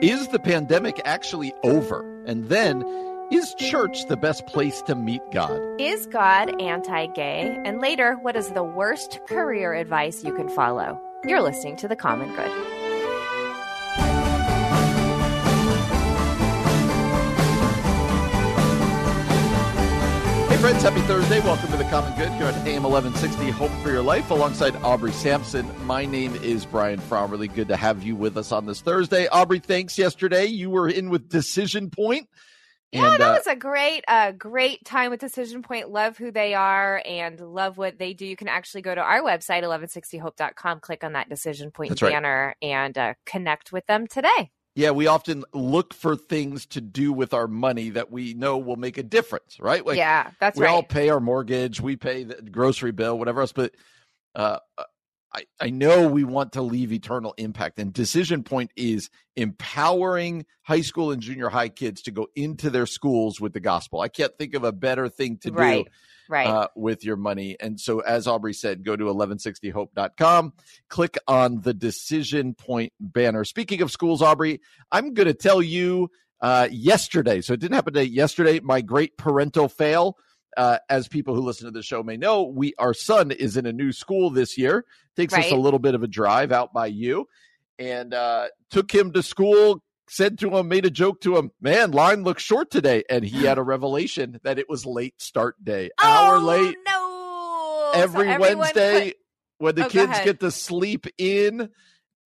Is the pandemic actually over? And then, is church the best place to meet God? Is God anti gay? And later, what is the worst career advice you can follow? You're listening to The Common Good. Friends, happy Thursday. Welcome to The Common Good here on AM 1160 Hope for Your Life alongside Aubrey Sampson. My name is Brian Fromm. Really good to have you with us on this Thursday. Aubrey, thanks yesterday. You were in with Decision Point. Yeah, that uh, was a great, uh, great time with Decision Point. Love who they are and love what they do. You can actually go to our website, 1160hope.com, click on that Decision Point banner, right. and uh, connect with them today. Yeah, we often look for things to do with our money that we know will make a difference, right? Like, yeah, that's we right. We all pay our mortgage, we pay the grocery bill, whatever else, but uh, I, I know we want to leave eternal impact. And Decision Point is empowering high school and junior high kids to go into their schools with the gospel. I can't think of a better thing to right. do right. Uh, with your money. And so, as Aubrey said, go to 1160hope.com, click on the Decision Point banner. Speaking of schools, Aubrey, I'm going to tell you uh, yesterday, so it didn't happen today, yesterday, my great parental fail. Uh, as people who listen to the show may know, we our son is in a new school this year. Takes right. us a little bit of a drive out by you, and uh, took him to school said to him, made a joke to him, man, line looks short today. And he had a revelation that it was late start day. Oh, Hour late. No. Every so Wednesday could... when the oh, kids get to sleep in.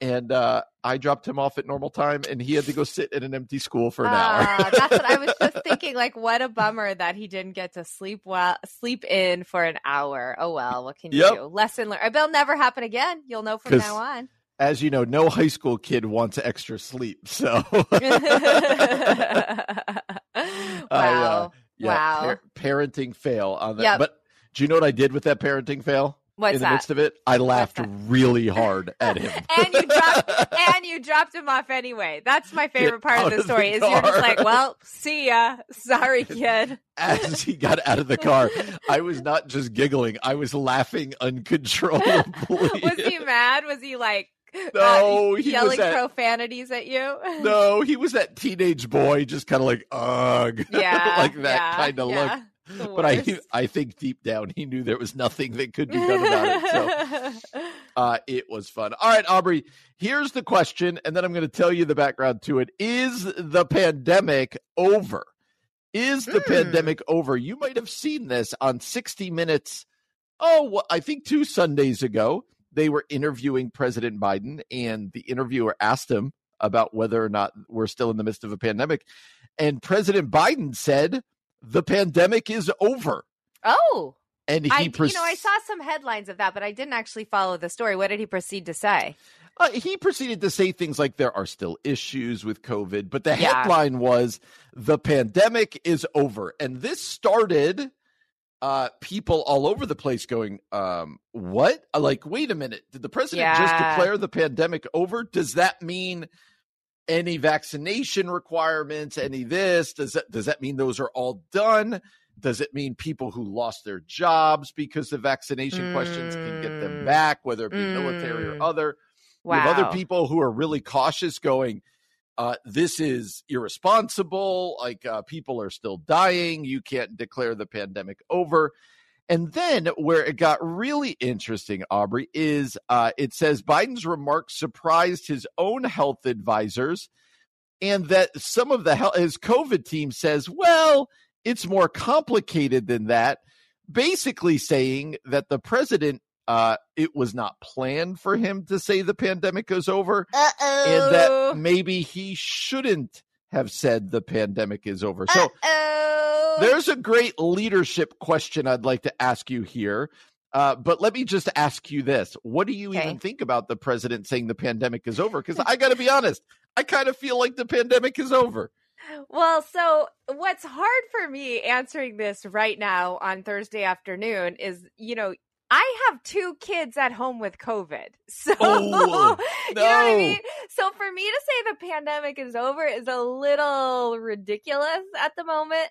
And uh, I dropped him off at normal time, and he had to go sit in an empty school for an uh, hour. that's what I was just thinking. Like, what a bummer that he didn't get to sleep well, sleep in for an hour. Oh well, what can you yep. do? Lesson learned. It'll never happen again. You'll know from now on as you know, no high school kid wants extra sleep. So, wow, uh, yeah, wow, par- parenting fail on that. Yep. But do you know what I did with that parenting fail? What's in the that? midst of it, I laughed really hard at him. and you dropped and you dropped him off anyway. That's my favorite Get part of the story. The is you're just like, well, see ya. Sorry, kid. As he got out of the car, I was not just giggling; I was laughing uncontrollably. was he mad? Was he like? No, uh, he yelling was profanities at you. no, he was that teenage boy, just kind of like, ugh, yeah, like that yeah, kind of yeah. look but I I think deep down he knew there was nothing that could be done about it. So uh, it was fun. All right, Aubrey, here's the question, and then I'm going to tell you the background to it. Is the pandemic over? Is the mm. pandemic over? You might have seen this on 60 Minutes. Oh, I think two Sundays ago, they were interviewing President Biden, and the interviewer asked him about whether or not we're still in the midst of a pandemic. And President Biden said, the pandemic is over. Oh. And he I, pres- you know, I saw some headlines of that, but I didn't actually follow the story. What did he proceed to say? Uh, he proceeded to say things like there are still issues with COVID, but the Yeah. headline was the pandemic is over. And this started uh, people all over the place going, um, what? Uh, Like, wait a minute. Did the president just declare the pandemic over? Does that mean any vaccination requirements, any this? Does that does that mean those are all done? Does it mean people who lost their jobs because the vaccination questions can get them Mm. back, whether it be military or Mm. other? Wow. other people who are really cautious going, uh, this is irresponsible. Like uh, people are still dying. You can't declare the pandemic over. And then where it got really interesting, Aubrey, is uh, it says Biden's remarks surprised his own health advisors, and that some of the hel- his COVID team says, well, it's more complicated than that. Basically, saying that the president, uh, it was not planned for him to say the pandemic is over, Uh-oh. and that maybe he shouldn't have said the pandemic is over. So Uh-oh. there's a great leadership question I'd like to ask you here. Uh, but let me just ask you this: What do you Okay. even think about the president saying the pandemic is over? Because I got to be honest, I kind of feel like the pandemic is over. Well, so what's hard for me answering this right now on Thursday afternoon is, you know, I have two kids at home with COVID. So, Oh, you know what I mean? So for me to say the pandemic is over is a little ridiculous at the moment.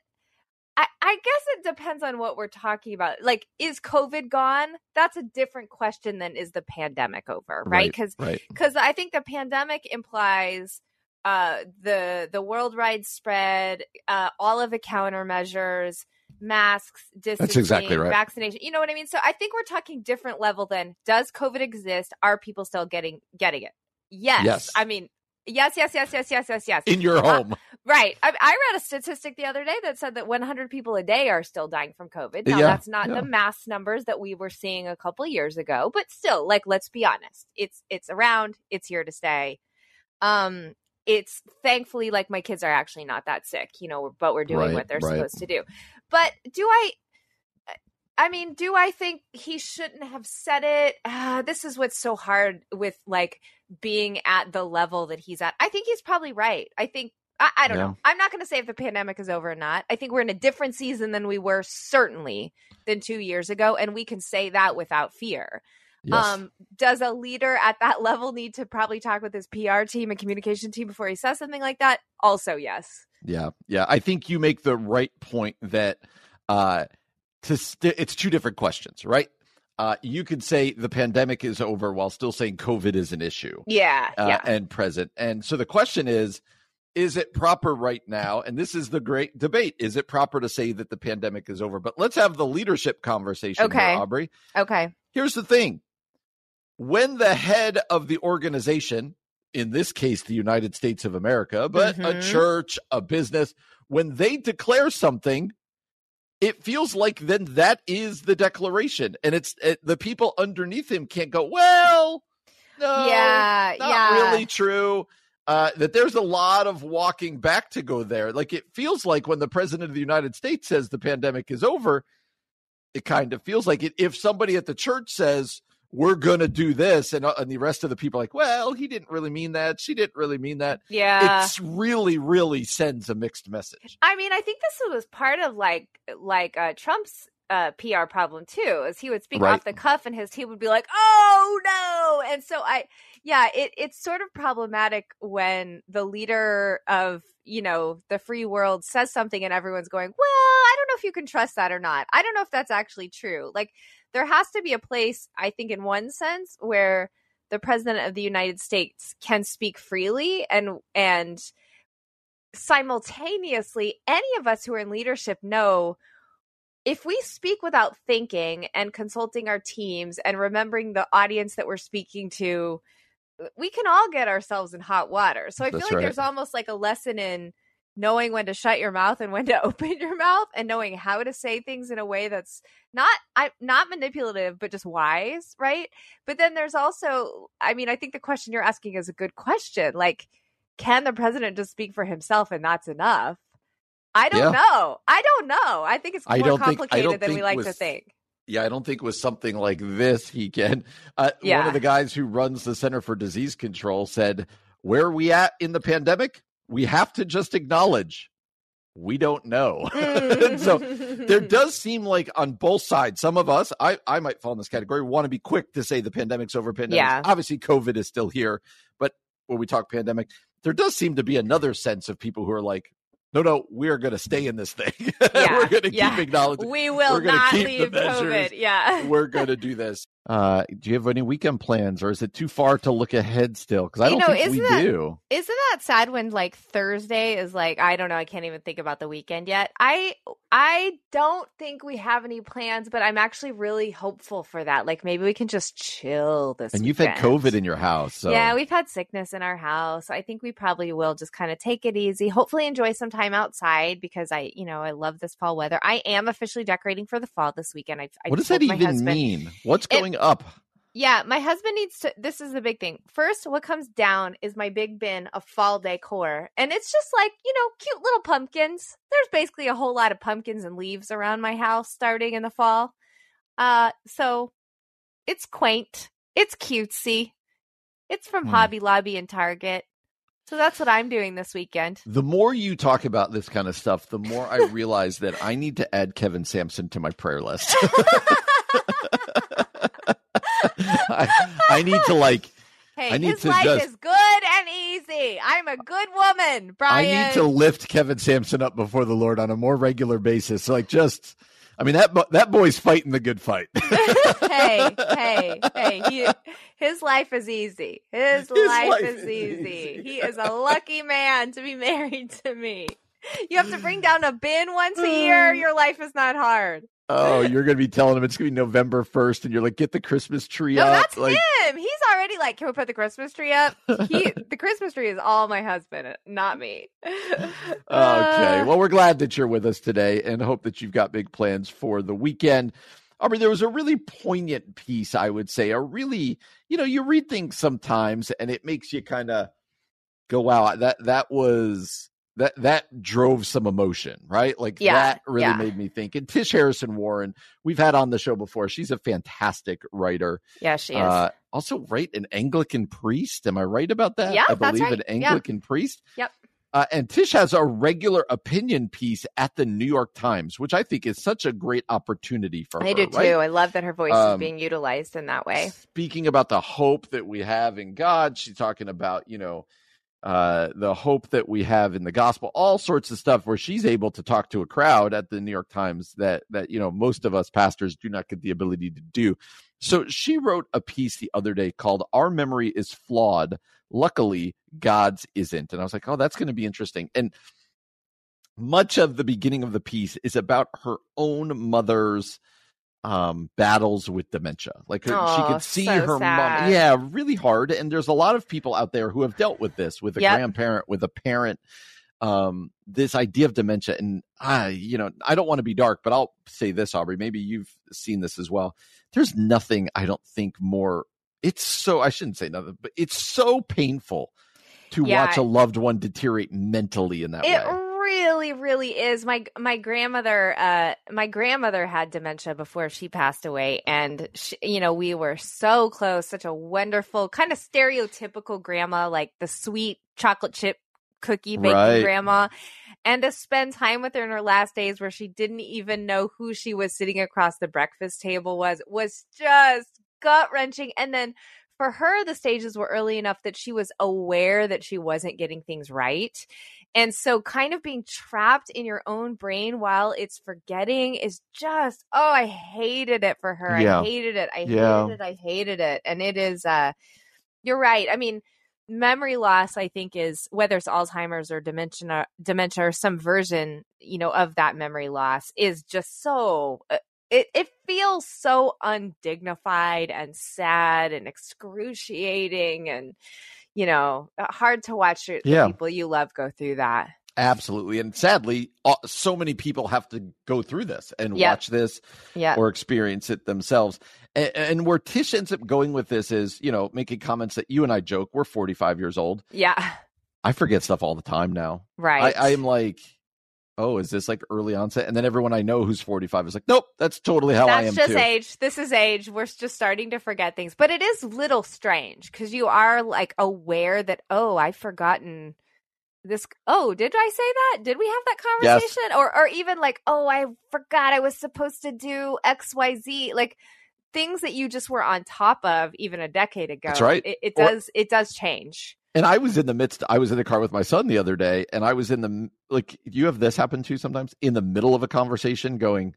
I, I guess it depends on what we're talking about. Like, is COVID gone? That's a different question than is the pandemic over, right? Because right. because I think the pandemic implies uh, the the worldwide spread, uh, all of the countermeasures, masks, distancing, exactly right. vaccination. You know what I mean? So I think we're talking different level than does COVID exist? Are people still getting getting it? Yes. Yes. I mean, yes, yes, yes, yes, yes, yes, yes. In your Uh, home, Right. I, I read a statistic the other day that said that 100 people a day are still dying from COVID. Now, Yeah, that's not yeah. the mass numbers that we were seeing a couple years ago, but still, like, let's be honest. It's it's around. It's here to stay. Um, it's thankfully like my kids are actually not that sick, you know, but we're doing Right, what they're right. supposed to do. But do I? I mean, do I think he shouldn't have said it? Uh, this is what's so hard with like being at the level that he's at. I think he's probably right. I think I, I don't Yeah. know. I'm not going to say if the pandemic is over or not. I think we're in a different season than we were certainly than two years ago, and we can say that without fear. Yes. Um, does a leader at that level need to probably talk with his PR team and communication team before he says something like that? Also, yes. Yeah, yeah. I think you make the right point that uh to st- it's two different questions, right? Uh you could say the pandemic is over while still saying COVID is an issue Yeah, uh, yeah. and present. And so the question is is it proper right now? And this is the great debate. Is it proper to say that the pandemic is over? But let's have the leadership conversation here, Okay. Aubrey. Okay. Here's the thing. When the head of the organization, in this case, the United States of America, but a Mhm. church, a business, when they declare something, it feels like then that is the declaration. And it's it, the people underneath him can't go, well, no, yeah, not yeah. really true. Uh, that there's a lot of walking back to go there. Like it feels like when the president of the United States says the pandemic is over, it kind of feels like it. If somebody at the church says we're going to do this, and, uh, and the rest of the people are like, well, he didn't really mean that. She didn't really mean that. Yeah. It's really, really sends a mixed message. I mean, I think this was part of like like uh, Trump's uh, PR problem too, is he would speak Right. off the cuff and his team would be like, "Oh no!" And so I, yeah, it it's sort of problematic when the leader of you know the free world says something and everyone's going, "Well, know if you can trust that or not. I don't know if that's actually true." Like there has to be a place, I think, in one sense where the president of the United States can speak freely and and simultaneously any of us who are in leadership know if we speak without thinking and consulting our teams and remembering the audience that we're speaking to we can all get ourselves in hot water so i feel like right. there's almost like a lesson in knowing when to shut your mouth and when to open your mouth and knowing how to say things in a way that's not I not manipulative but just wise, right? But then there's also I mean, I think the question you're asking is a good question. Like can the president just speak for himself and that's enough? I don't Yeah. know. I don't know. I think it's more don't think- complicated than we like to think. Yeah, I don't think with something like this he can. Uh, One of the guys who runs the Center for Disease Control said, "Where are we at in the pandemic? We have to just acknowledge we don't know." So there mm. does seem like on both sides, some of us, I, I might fall in this category, want to be quick to say the pandemic's over. Pandemic, Yeah. obviously, COVID is still here, but when we talk pandemic, there does seem to be another sense of people who are like, "No, no, we are going to stay in this thing. Yeah, we're going to yeah. keep acknowledging." we will not leave COVID. Yeah. we're going to do this. Uh, do you have any weekend plans, or is it too far to look ahead still? Because I don't know, think we isn't that- do. Isn't that sad when like Thursday is like I don't know, I can't even think about the weekend yet. I I don't think we have any plans, but I'm actually really hopeful for that. Like maybe we can just chill this And you've had. COVID in your house, so Yeah, we've had sickness in our house. I think we probably will just kind of take it easy. Hopefully enjoy some time outside because I, you know, I love this fall weather. I am officially decorating for the fall this weekend. I what does that even husband- mean? What's It- going up? yeah, my husband needs to. This is the big thing. First, what comes down is my big bin of fall decor. And it's just like, you know, cute little pumpkins. There's basically a whole lot of pumpkins and leaves around my house starting in the fall. Uh, so it's quaint. It's cutesy. It's from Hmm. Hobby Lobby and Target. So that's what I'm doing this weekend. The more you talk about this kind of stuff, the more I realize that I need to add Kevin Sampson to my prayer list. I, I need to like Hey, I need his to life just- is good and easy. I'm a good woman, Brian. I need to lift Kevin Sampson up before the Lord on a more regular basis. Like just I mean that that boy's fighting the good fight. hey, hey, hey. He, his life is easy. His, His life, life is is easy. easy. He is a lucky man to be married to me. You have to bring down a bin once a year. Your life is not hard. Oh, you're gonna be telling him it's gonna be November first, and you're like, get the Christmas tree No, up. that's like, him. He's already like, can we put the Christmas tree up? He, the Christmas tree is all my husband, not me. Okay. Uh, Well, we're glad that you're with us today and hope that you've got big plans for the weekend. I mean, there was a really poignant piece, I would say, a really, you know, you read things sometimes and it makes you kind of go, wow, that that was that that drove some emotion, right? Like Yeah, that really yeah. made me think. And Tish Harrison Warren, we've had on the show before. She's a fantastic writer. yeah, she is. Uh, also, right, an Anglican priest. Am I right about that? Yeah, I believe right. an Yeah. Anglican priest. Yep. Uh, and Tish has a regular opinion piece at the New York Times, which I think is such a great opportunity for her. I do too. right? I love that her voice Um, is being utilized in that way. Speaking about the hope that we have in God, she's talking about, you know, uh, the hope that we have in the gospel, all sorts of stuff where she's able to talk to a crowd at the New York Times that, that, you know, most of us pastors do not get the ability to do. So she wrote a piece the other day called Our Memory is Flawed. Luckily, God's isn't. And I was like, oh, that's going to be interesting. And much of the beginning of the piece is about her own mother's um battles with dementia like her, she could see so her sad. mom yeah really hard and there's a lot of people out there who have dealt with this with a Yep. grandparent with a parent um this idea of dementia and i you know i don't want to be dark but i'll say this aubrey maybe you've seen this as well there's nothing i don't think more it's so i shouldn't say nothing but it's so painful to Yeah. watch a loved one deteriorate mentally in that way really, really is. My my grandmother, uh, my grandmother had dementia before she passed away, and she, you know we were so close. Such a wonderful, kind of stereotypical grandma, like the sweet chocolate chip cookie baking Right. grandma. And to spend time with her in her last days, where she didn't even know who she was sitting across the breakfast table was, was just gut wrenching. And then for her, the stages were early enough that she was aware that she wasn't getting things right. And so, kind of being trapped in your own brain while it's forgetting is just, oh, I hated it for her. Yeah. I hated it. I Yeah. hated it. I hated it. And it is, uh, you're right. I mean, memory loss, I think, is whether it's Alzheimer's or dementia, dementia or some version, you know, of that memory loss is just so. Uh, it, it feels so undignified and sad and excruciating and you know hard to watch Yeah. people you love go through that Absolutely. And sadly, uh, so many people have to go through this and Yep. watch this yeah or experience it themselves. And, and where Tish ends up going with this is, you know, making comments that you and I joke, we're 45 years old. yeah I forget stuff all the time now. right I, I am like, oh, is this like early onset? And then everyone I know who's 45 is like, nope, that's totally how I that's am just too. age this is age we're just starting to forget things but it is little strange because you are like aware that oh i've forgotten this oh did i say that did we have that Yes. conversation or or even like oh i forgot i was supposed to do xyz like things that you just were on top of even a decade ago That's right. it, it Or- does it does change And I was in the midst, I was in the car with my son the other day, and I was in the, like, you have this happen to you sometimes in the middle of a conversation going,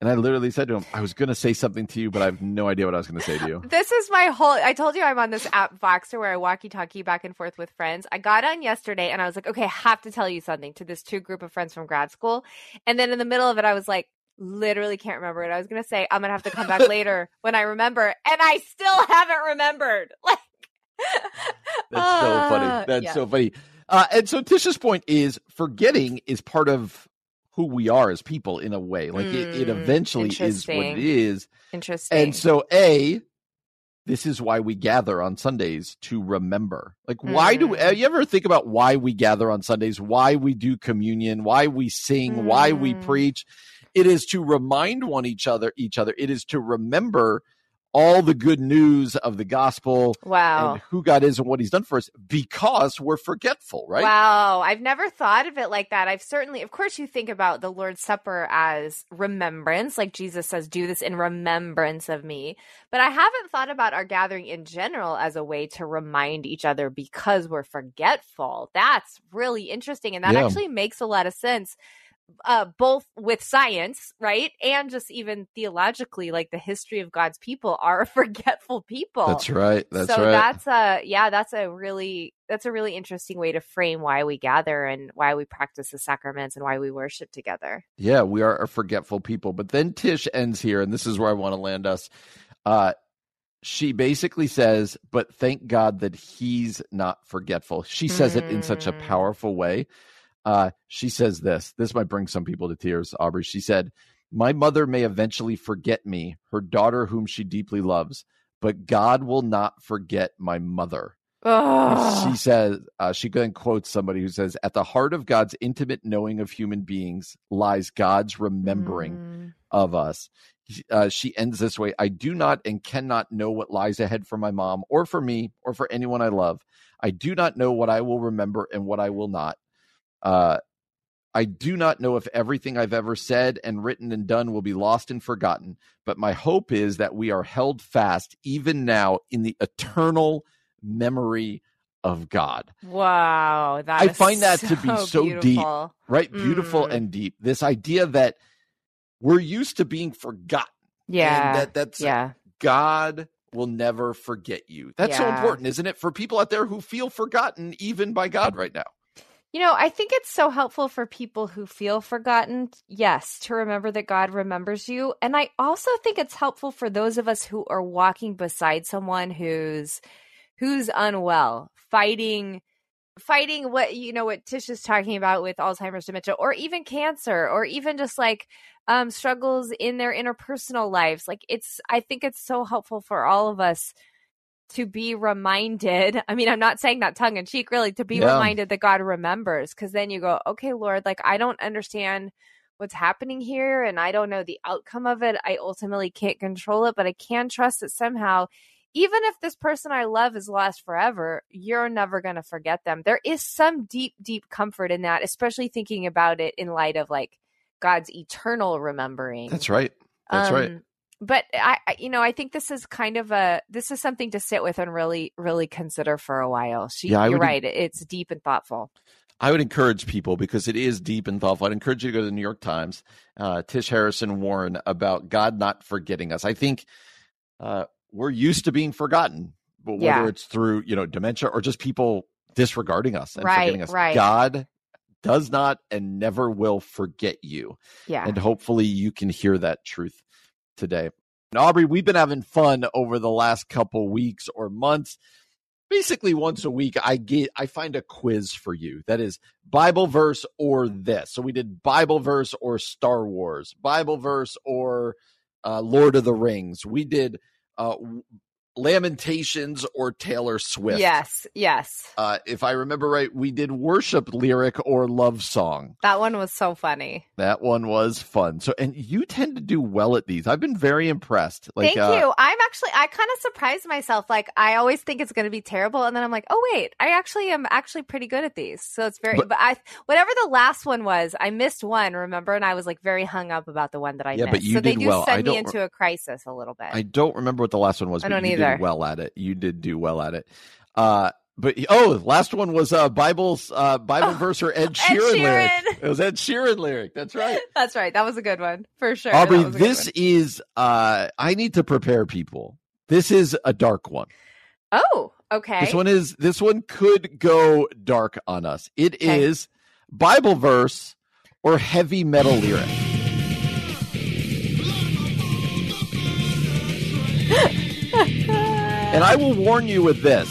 and I literally said to him, I was going to say something to you, but I have no idea what I was going to say to you. This is my whole. I told you I'm on this app Voxer where I walkie talkie back and forth with friends. I got on yesterday and I was like, okay, I have to tell you something to this two group of friends from grad school. And then in the middle of it, I was like, literally can't remember what I was going to say. I'm going to have to come back later when I remember. And I still haven't remembered. Like, That's so Ah, funny. That's yeah. so funny. Uh, and so Tish's point is forgetting is part of who we are as people in a way. Like it, it Mm, eventually is what it is. Interesting. And so, A, this is why we gather on Sundays to remember. Like, why do we, Mm. you ever think about why we gather on Sundays, why we do communion, why we sing, why we Mm. preach? It is to remind one each other, each other. It is to remember all the good news of the gospel wow. and who God is and what he's done for us because we're forgetful, right? Wow. I've never thought of it like that. I've certainly, of course, you think about the Lord's Supper as remembrance, like Jesus says, do this in remembrance of me. But I haven't thought about our gathering in general as a way to remind each other because we're forgetful. That's really interesting. And that yeah. actually makes a lot of sense uh, both with science, right, and just even theologically, like the history of God's people are a forgetful people. That's right. That's so right. that's a yeah, that's a really that's a really interesting way to frame why we gather and why we practice the sacraments and why we worship together. Yeah, we are a forgetful people. But then Tish ends here, and this is where I want to land us. Uh, she basically says, "But thank God that He's not forgetful." She says mm. it in such a mm. powerful way uh, she says this. This might bring some people to tears, Aubrey. She said, My mother may eventually forget me, her daughter whom she deeply loves, but God will not forget my mother. She says, uh, she then quotes somebody who says, At the heart of God's intimate knowing of human beings lies God's remembering mm. of us. Uh, she ends this way I do not and cannot know what lies ahead for my mom or for me or for anyone I love. I do not know what I will remember and what I will not. Uh, I do not know if everything I've ever said and written and done will be lost and forgotten, but my hope is that we are held fast even now in the eternal memory of God. Wow, I find that so to be so beautiful. deep, right? Beautiful mm. and deep. This idea that we're used to being forgotten. Yeah. that that's yeah. God will never forget you. That's yeah. so important, isn't it? For people out there who feel forgotten even by God right now. You know, I think it's so helpful for people who feel forgotten, yes, to remember that God remembers you. And I also think it's helpful for those of us who are walking beside someone who's who's unwell, fighting fighting what you know what Tish is talking about with Alzheimer's dementia or even cancer or even just like um struggles in their interpersonal lives. Like it's I think it's so helpful for all of us to be reminded. I mean, I'm not saying that tongue in cheek, really, to be yeah. reminded that God remembers. Because then you go, okay, Lord, like I don't understand what's happening here and I don't know the outcome of it. I ultimately can't control it, but I can trust that somehow, even if this person I love is lost forever, you're never going to forget them. There is some deep, deep comfort in that, especially thinking about it in light of like God's eternal remembering. That's right. That's um, right but I, you know, I think this is kind of a this is something to sit with and really, really consider for a while. She, yeah, you're right; it's deep and thoughtful. I would encourage people because it is deep and thoughtful. I'd encourage you to go to the New York Times, uh, Tish Harrison Warren about God not forgetting us. I think uh, we're used to being forgotten, but whether yeah. it's through you know dementia or just people disregarding us and right, forgetting us, right. God does not and never will forget you. Yeah, and hopefully you can hear that truth today. And Aubrey, we've been having fun over the last couple weeks or months. Basically, once a week, I get I find a quiz for you that is Bible verse or this. So we did Bible verse or Star Wars, Bible verse or uh, Lord of the Rings. We did uh, Lamentations or Taylor Swift. Yes, yes. Uh, if I remember right, we did worship lyric or love song. That one was so funny. That one was fun. So, and you tend to do well at these. I've been very impressed. Like, Thank uh, you. I'm actually, I kind of surprised myself. Like, I always think it's going to be terrible, and then I'm like, oh wait, I actually am actually pretty good at these. So it's very. But, but I, whatever the last one was, I missed one. Remember, and I was like very hung up about the one that I yeah, missed. but you so did they do well. send me into a crisis a little bit. I don't remember what the last one was. I don't either did well at it. You did do well at it. Uh, but oh, last one was uh Bible's uh Bible oh, verse or Ed Sheeran, Ed Sheeran, lyric. It was Ed Sheeran lyric. That's right. That's right. That was a good one for sure. Aubrey, this is uh I need to prepare people. This is a dark one. Oh, okay. This one is this one could go dark on us. It okay. is Bible verse or heavy metal lyric. And I will warn you with this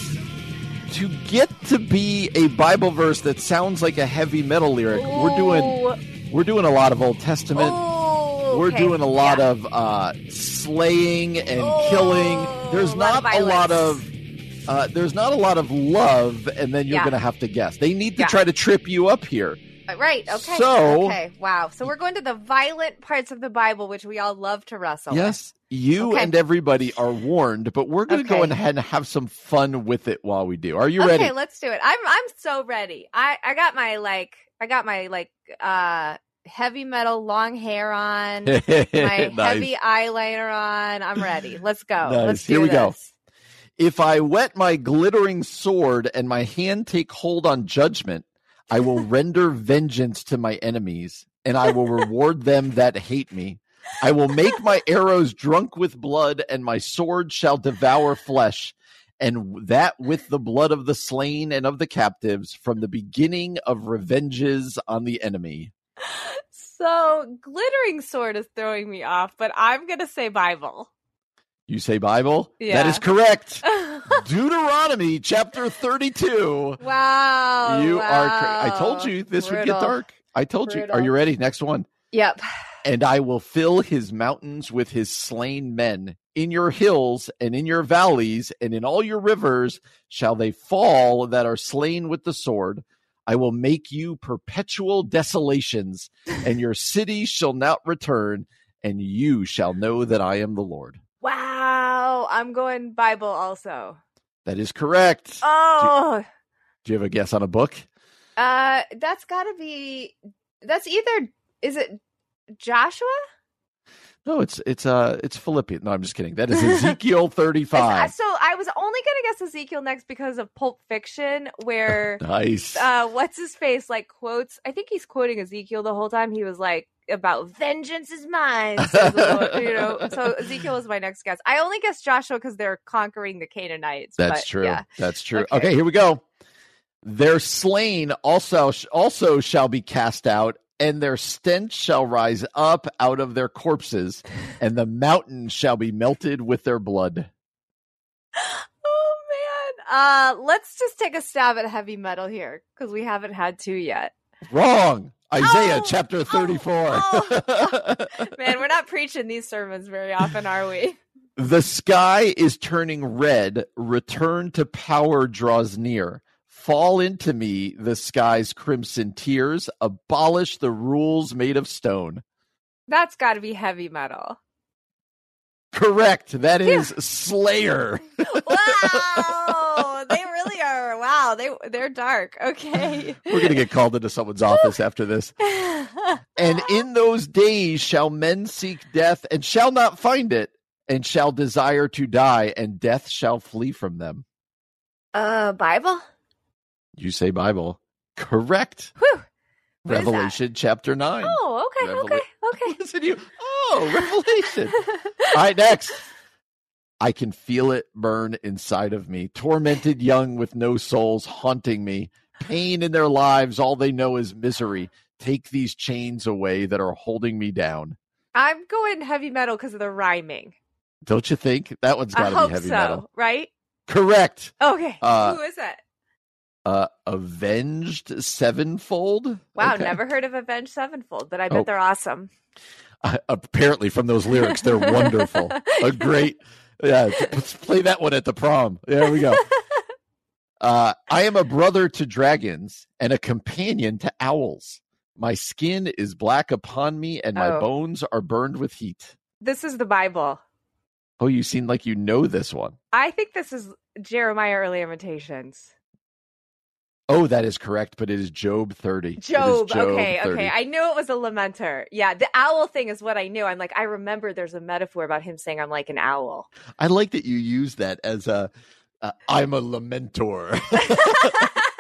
to get to be a Bible verse that sounds like a heavy metal lyric, Ooh. we're doing we're doing a lot of Old Testament. Ooh, we're okay. doing a lot yeah. of uh, slaying and Ooh, killing. There's not a lot of uh, there's not a lot of love, and then you're yeah. going to have to guess. They need to yeah. try to trip you up here. Uh, right. Okay. So okay. Wow. So we're going to the violent parts of the Bible, which we all love to wrestle. Yes, you Okay. and everybody are warned, but we're going to go ahead and have some fun with it while we do. Are you okay, ready? Okay. Let's do it. I'm I'm so ready. I I got my like I got my like uh heavy metal long hair on, my nice. heavy eyeliner on. I'm ready. Let's go. Nice. Let's do Here we go. this. If I wet my glittering sword and my hand take hold on judgment, I will render vengeance to my enemies, and I will reward them that hate me. I will make my arrows drunk with blood, and my sword shall devour flesh, and that with the blood of the slain and of the captives, from the beginning of revenges on the enemy. So glittering sword is throwing me off, but I'm gonna say Bible. You say Bible? That Yeah. is correct. Deuteronomy chapter 32. wow. you are. Cr- I told you this would get dark. I told you. Are you ready? Next one. Yep. And I will fill his mountains with his slain men. In your hills and in your valleys and in all your rivers shall they fall that are slain with the sword. I will make you perpetual desolations, and your city shall not return, and you shall know that I am the Lord. Wow. I'm going Bible also. That is correct. Oh, Do you have a guess on a book? uh, that's got to be. That's either. Is it Joshua? No, it's it's uh it's Philippians. No, I'm just kidding. That is Ezekiel 35. So I was only gonna guess Ezekiel next because of Pulp Fiction, where Nice. uh, what's his face like quotes. I think he's quoting Ezekiel the whole time. He was like about vengeance is mine. Lord," you know. So Ezekiel is my next guess. I only guess Joshua because they're conquering the Canaanites. That's but, true. Yeah. That's true. Okay. Okay. here we go. Their slain also also shall be cast out, and their stench shall rise up out of their corpses, and the mountain shall be melted with their blood. Oh man. Uh, let's just take a stab at heavy metal here because we haven't had two yet. Wrong. Isaiah Oh, chapter oh, 34. Man, we're not preaching these sermons very often, are we? The sky is turning red. Return to power draws near. Fall into me, the sky's crimson tears. Abolish the rules made of stone. That's got to be heavy metal. Correct. That is Slayer. Wow, they really are. Wow, they they're dark. Okay. We're going to get called into someone's office after this. And in those days shall men seek death and shall not find it, and shall desire to die, and death shall flee from them. uh, Bible. You say Bible. Correct. Whew. What? Revelation chapter 9. Oh, okay, Revela- okay, okay. Listen you. Oh, Revelation. All right, next. I can feel it burn inside of me. Tormented young with no souls haunting me. Pain in their lives, all they know is misery. Take these chains away that are holding me down. I'm going heavy metal because of the rhyming. Don't you think? That one's got to be heavy so. metal. Right? Correct. Okay. Uh, Who is that? Uh Avenged Sevenfold. Wow, Okay. never heard of Avenged Sevenfold, but I bet Oh. they're awesome. Uh, apparently from those lyrics, they're wonderful. A great yeah, let's play that one at the prom. There we go. Uh, I am a brother to dragons and a companion to owls. My skin is black upon me, and my Oh. bones are burned with heat. This is the Bible. Oh, you seem like you know this one. I think this is Jeremiah early imitations. Oh, that is correct, but it is Job 30. Job. Job okay, 30. okay. I knew it was a lamenter. Yeah, the owl thing is what I knew. I'm like, I remember there's a metaphor about him saying I'm like an owl. I like that you use that as a uh, I'm a lamentor.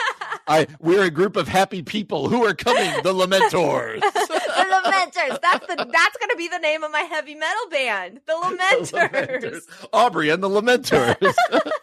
I we're a group of happy people who are coming, the lamentors. the lamenters. That's the that's gonna be the name of my heavy metal band. The The lamenters. Aubrey and the Lamentors. that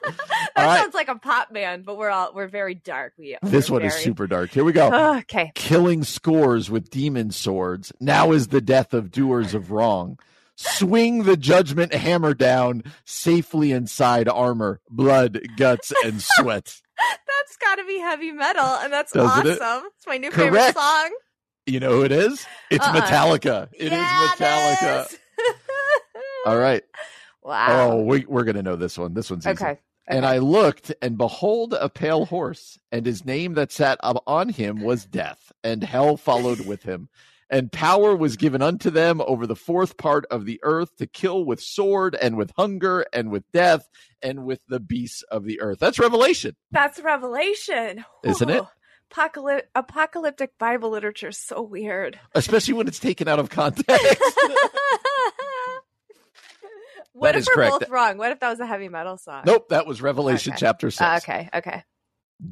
All right. sounds like a pop band, but we're all we're very dark. We this one is super dark. Here we go. okay. Killing scores with demon swords. Now is the death of doers of wrong. Swing the judgment hammer down safely inside armor, blood, guts, and sweat. That's got to be heavy metal, and that's Doesn't it? awesome. It's my new favorite song. You know who it is? It's Uh-uh. Metallica. It is Yeah, Metallica. it is. All right. wow. Oh, we, we're going to know this one. This one's easy. okay. And I looked, and behold, a pale horse, and his name that sat up on him was Death, and hell followed with him. And power was given unto them over the fourth part of the earth to kill with sword, and with hunger, and with death, and with the beasts of the earth. That's Revelation. That's Revelation. Isn't it? Apocalyp- apocalyptic Bible literature is so weird. Especially when it's taken out of context. what That if we're correct. both wrong? What if that was a heavy metal song? nope, that was Revelation Okay. chapter 6. Uh, okay, okay.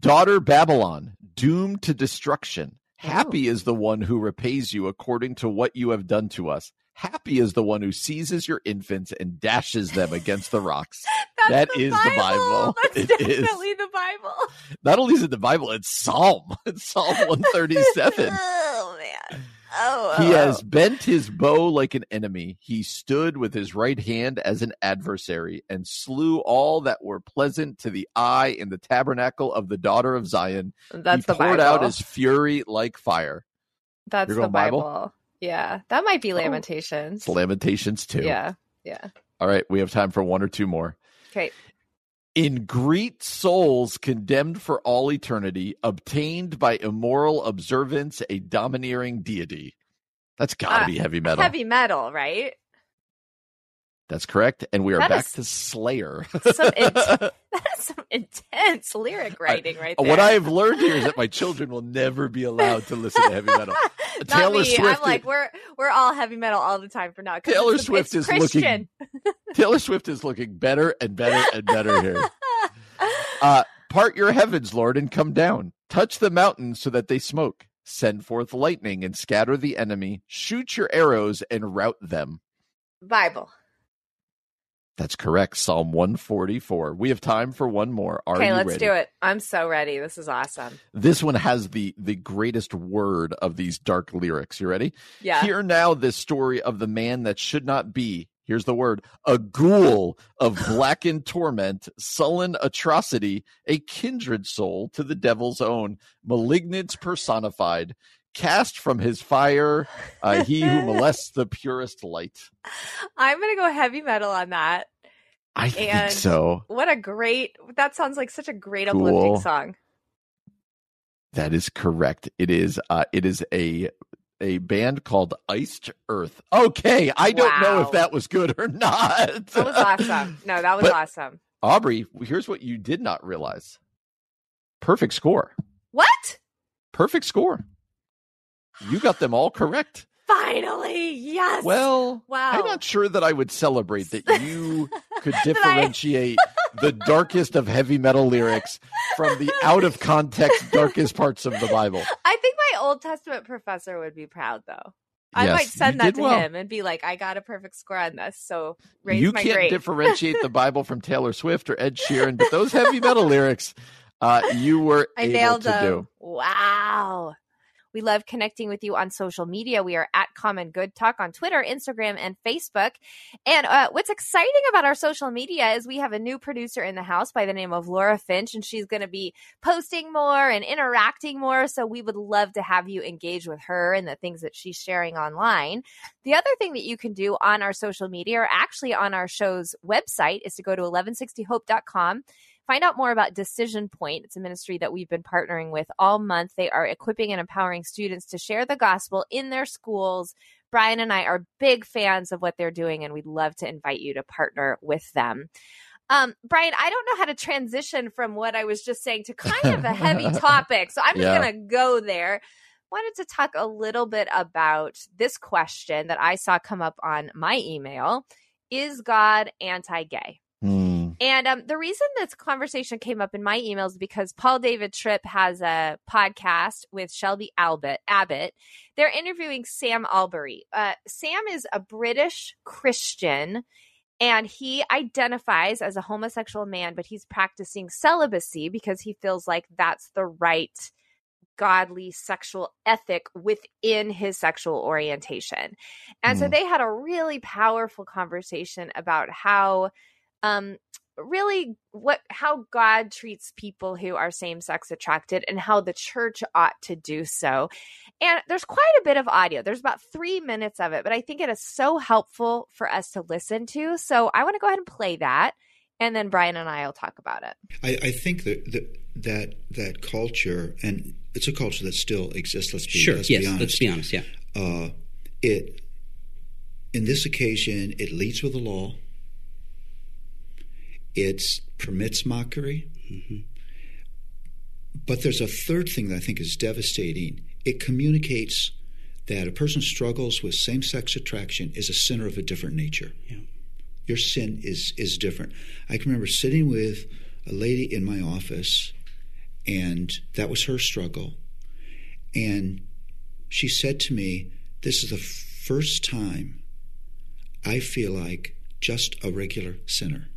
Daughter Babylon, doomed to destruction. Happy oh. is the one who repays you according to what you have done to us. Happy is the one who seizes your infants and dashes them against the rocks. That's That the is the Bible. That's It is. definitely the Bible. Not only is it the Bible, it's Psalm. It's Psalm 137. oh man. Oh, He oh, has oh. bent his bow like an enemy. He stood with his right hand as an adversary and slew all that were pleasant to the eye in the tabernacle of the daughter of Zion. That's he the poured Bible. out his fury like fire. That's the Bible? Bible. Yeah, that might be oh. Lamentations. It's Lamentations too. Yeah, yeah. All right, we have time for one or two more. Okay. In greet souls condemned for all eternity, obtained by immoral observance, a domineering deity. That's got to Uh, be heavy metal. Heavy metal, right? That's correct. And we are That back is to Slayer. Some int- That's some intense lyric writing right there. what I have learned here is that my children will never be allowed to listen to heavy metal. Not Taylor me. Swift I'm like we're we're all heavy metal all the time for now. 'cause Taylor it's- Swift it's is looking- Taylor Swift is looking better and better and better here. Uh, part your heavens, Lord, and come down. Touch the mountains so that they smoke. Send forth lightning and scatter the enemy. Shoot your arrows and rout them. Bible. That's correct. Psalm 144. We have time for one more. Are okay, let's ready? do it. I'm so ready. This is awesome. This one has the the greatest word of these dark lyrics. You ready? Yeah. Hear now this story of the man that should not be. Here's the word a ghoul of blackened torment, sullen atrocity, a kindred soul to the devil's own, malignance personified, cast from his fire, uh, he who molests the purest light. I'm gonna go heavy metal on that. I think And- so. What a great that sounds like such a great Cool. uplifting song. That is correct. It is. Uh, it is a a band called Iced Earth. Okay, I don't know if that was good or not. That was awesome. No, that was But- awesome. Aubrey, here's what you did not realize. Perfect score. What? Perfect score. You got them all correct. Finally, yes. Well, Wow. I'm not sure that I would celebrate that you could That I- differentiate the darkest of heavy metal lyrics from the out of context darkest parts of the Bible. I think my Old Testament professor would be proud though. I Yes, might send that to well. him and be like, I got a perfect score on this. So raise you my can't grade. differentiate the Bible from Taylor Swift or Ed Sheeran, but those heavy metal lyrics, uh, you were I able nailed to them. do. Wow. We love connecting with you on social media. We are at Common Good Talk on Twitter, Instagram, and Facebook. And uh, what's exciting about our social media is we have a new producer in the house by the name of Laura Finch, and she's going to be posting more and interacting more. So we would love to have you engage with her and the things that she's sharing online. The other thing that you can do on our social media, or actually on our show's website, is to go to 1160hope.com Find out more about Decision Point. It's a ministry that we've been partnering with all month. They are equipping and empowering students to share the gospel in their schools. Brian and I are big fans of what they're doing, and we'd love to invite you to partner with them. Um, Brian, I don't know how to transition from what I was just saying to kind of a heavy topic. So I'm just Yeah. going to go there. Wanted to talk a little bit about this question that I saw come up on my email Is God anti gay? And um, the reason this conversation came up in my emails is because Paul David Tripp has a podcast with Shelby Albert, Abbott. They're interviewing Sam Allberry. Uh, Sam is a British Christian and he identifies as a homosexual man, but he's practicing celibacy because he feels like that's the right godly sexual ethic within his sexual orientation. And so Hmm. they had a really powerful conversation about how um really what how God treats people who are same sex attracted and how the church ought to do so. And there's quite a bit of audio. There's about 3 minutes of it, but I think it is so helpful for us to listen to. So I want to go ahead and play that and then Brian and I will talk about it. I, I think that, that that that culture, and it's a culture that still exists. Let's be sure. Let's yes, be honest. let's be honest. Yeah. Uh, it in this occasion, it leads with the law. It permits mockery. Mm-hmm. But there's a third thing that I think is devastating. It communicates that a person struggles with same sex attraction is a sinner of a different nature. Yeah. Your sin is is different. I can remember sitting with a lady in my office, and that was her struggle. And she said to me, This is the first time I feel like just a regular sinner.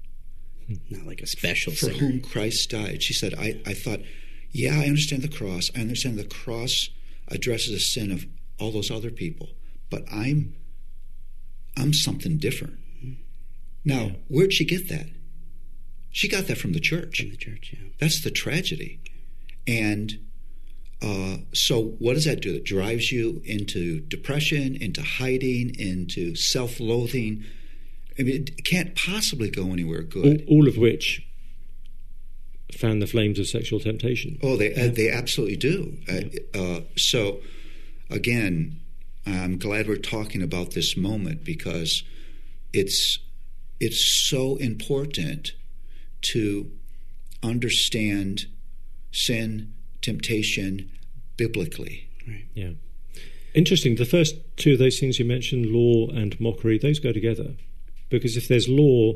Not like a special for sinner. whom Christ died. She said, I, I thought, yeah, I understand the cross. I understand the cross addresses the sin of all those other people, but I'm I'm something different. Now, yeah. where'd she get that? She got that from the church. From the church, yeah. That's the tragedy. And uh, so, what does that do? It drives you into depression, into hiding, into self loathing. I mean, it can't possibly go anywhere good. All, all of which fan the flames of sexual temptation. Oh, they yeah. uh, they absolutely do. Yeah. Uh, so, again, I'm glad we're talking about this moment because it's it's so important to understand sin, temptation biblically. Right. Yeah. Interesting. The first two of those things you mentioned, law and mockery, those go together. Because if there's law,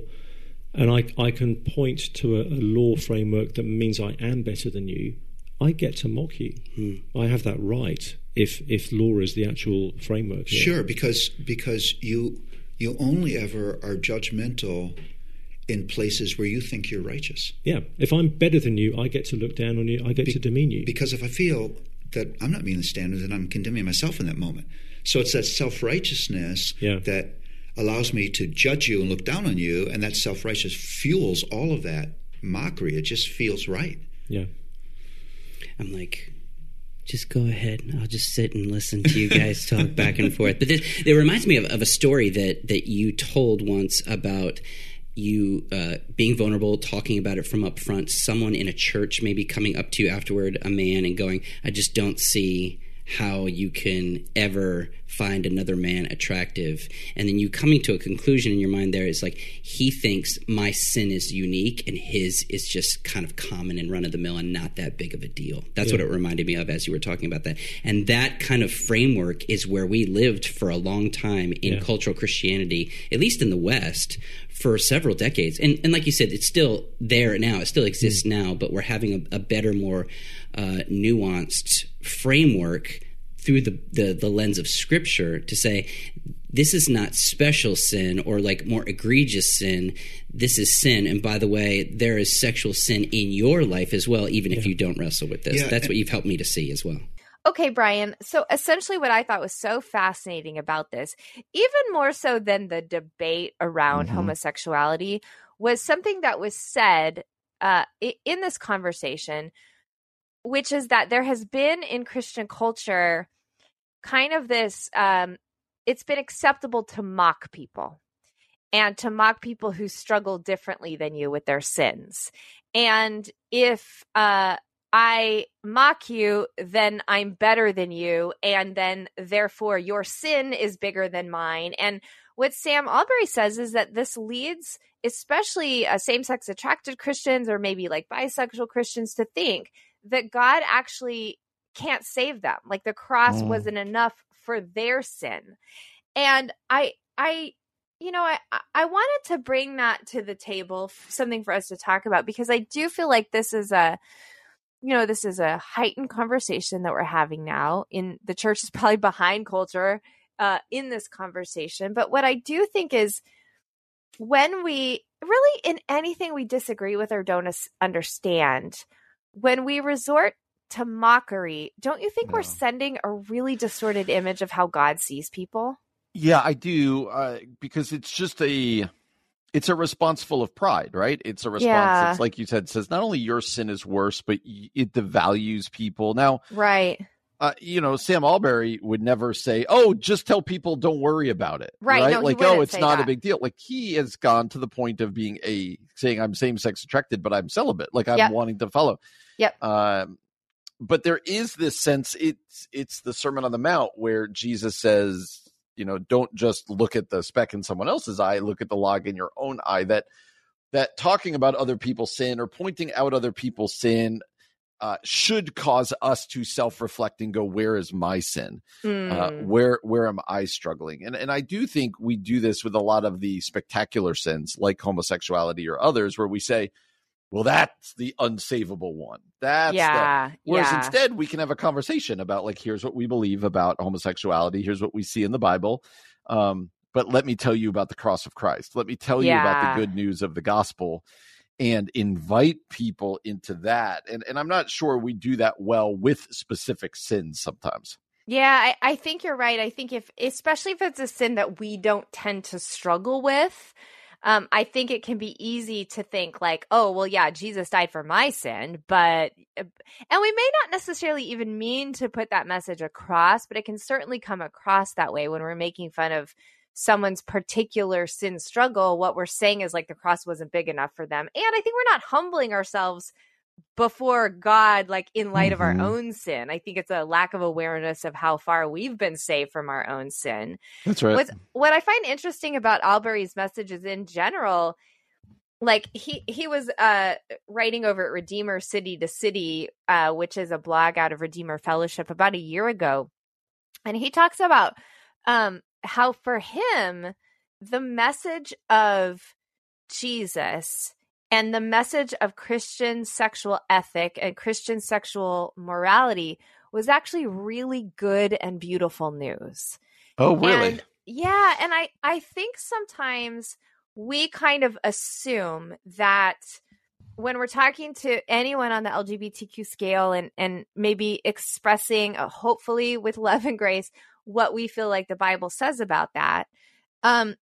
and I, I can point to a, a law framework that means I am better than you, I get to mock you. Hmm. I have that right if if law is the actual framework. Here. Sure, because because you you only ever are judgmental in places where you think you're righteous. Yeah. If I'm better than you, I get to look down on you. I get Be- to demean you. Because if I feel that I'm not meeting the standard, then I'm condemning myself in that moment. So it's that self righteousness yeah. that allows me to judge you and look down on you, and that self righteous fuels all of that mockery. It just feels right. Yeah. I'm like, just go ahead. I'll just sit and listen to you guys talk back and forth. But this, it reminds me of, of, a story that that you told once about you uh, being vulnerable, talking about it from up front. Someone in a church maybe coming up to you afterward, a man, and going, "I just don't see." How you can ever find another man attractive and then you coming to a conclusion in your mind there is like he thinks my sin is unique and his is just kind of common and run of the mill and not that big of a deal that's yeah. what it reminded me of as you were talking about that and that kind of framework is where we lived for a long time in yeah. cultural christianity at least in the west for several decades and, and like you said it's still there now it still exists mm. now but we're having a, a better more uh, nuanced framework through the, the, the lens of scripture to say this is not special sin or like more egregious sin this is sin and by the way there is sexual sin in your life as well even yeah. if you don't wrestle with this yeah, that's what you've helped me to see as well Okay, Brian. So essentially, what I thought was so fascinating about this, even more so than the debate around mm-hmm. homosexuality, was something that was said uh, in this conversation which is that there has been in Christian culture kind of this um, it's been acceptable to mock people and to mock people who struggle differently than you with their sins. And if uh, I mock you, then I'm better than you. And then therefore your sin is bigger than mine. And what Sam Allberry says is that this leads, especially uh, same sex attracted Christians or maybe like bisexual Christians, to think that God actually can't save them. Like the cross mm. wasn't enough for their sin. And I I you know, I I wanted to bring that to the table, something for us to talk about because I do feel like this is a you know, this is a heightened conversation that we're having now in the church is probably behind culture uh in this conversation, but what I do think is when we really in anything we disagree with or don't understand, when we resort to mockery, don't you think no. we're sending a really distorted image of how God sees people? Yeah, I do, uh, because it's just a it's a response full of pride, right? It's a response. Yeah. It's like you said, says not only your sin is worse, but it devalues people. Now, right? uh, you know, Sam Allberry would never say, "Oh, just tell people don't worry about it." Right? right? No, like, oh, it's not that. a big deal. Like he has gone to the point of being a saying, "I'm same sex attracted, but I'm celibate." Like I'm yep. wanting to follow. Yep. Um, but there is this sense it's it's the Sermon on the Mount where Jesus says, you know, don't just look at the speck in someone else's eye, look at the log in your own eye. That that talking about other people's sin or pointing out other people's sin uh, should cause us to self-reflect and go, "Where is my sin? Mm. Uh, where where am I struggling?" And and I do think we do this with a lot of the spectacular sins, like homosexuality or others, where we say, "Well, that's the unsavable one." That's yeah. the... whereas yeah. instead we can have a conversation about like, here's what we believe about homosexuality. Here's what we see in the Bible. Um, but let me tell you about the cross of Christ. Let me tell you about the good news of the gospel and invite people into that. And and I'm not sure we do that well with specific sins sometimes. Yeah, I, I think you're right. I think if, especially if it's a sin that we don't tend to struggle with, um, I think it can be easy to think like, oh, well, yeah, Jesus died for my sin, but, and we may not necessarily even mean to put that message across, but it can certainly come across that way when we're making fun of someone's particular sin struggle. What we're saying is like the cross wasn't big enough for them. And I think we're not humbling ourselves before God, like in light of Mhm. our own sin. I think it's a lack of awareness of how far we've been saved from our own sin. That's right. What's, what I find interesting about Allberry's messages in general, like he he was uh writing over at Redeemer City to City, uh, which is a blog out of Redeemer Fellowship about a year ago, and he talks about um how for him the message of Jesus and the message of Christian sexual ethic and Christian sexual morality was actually really good and beautiful news. oh, really? And yeah, and I I think sometimes we kind of assume that when we're talking to anyone on the LGBTQ scale and and maybe expressing uh, hopefully with love and grace what we feel like the Bible says about that um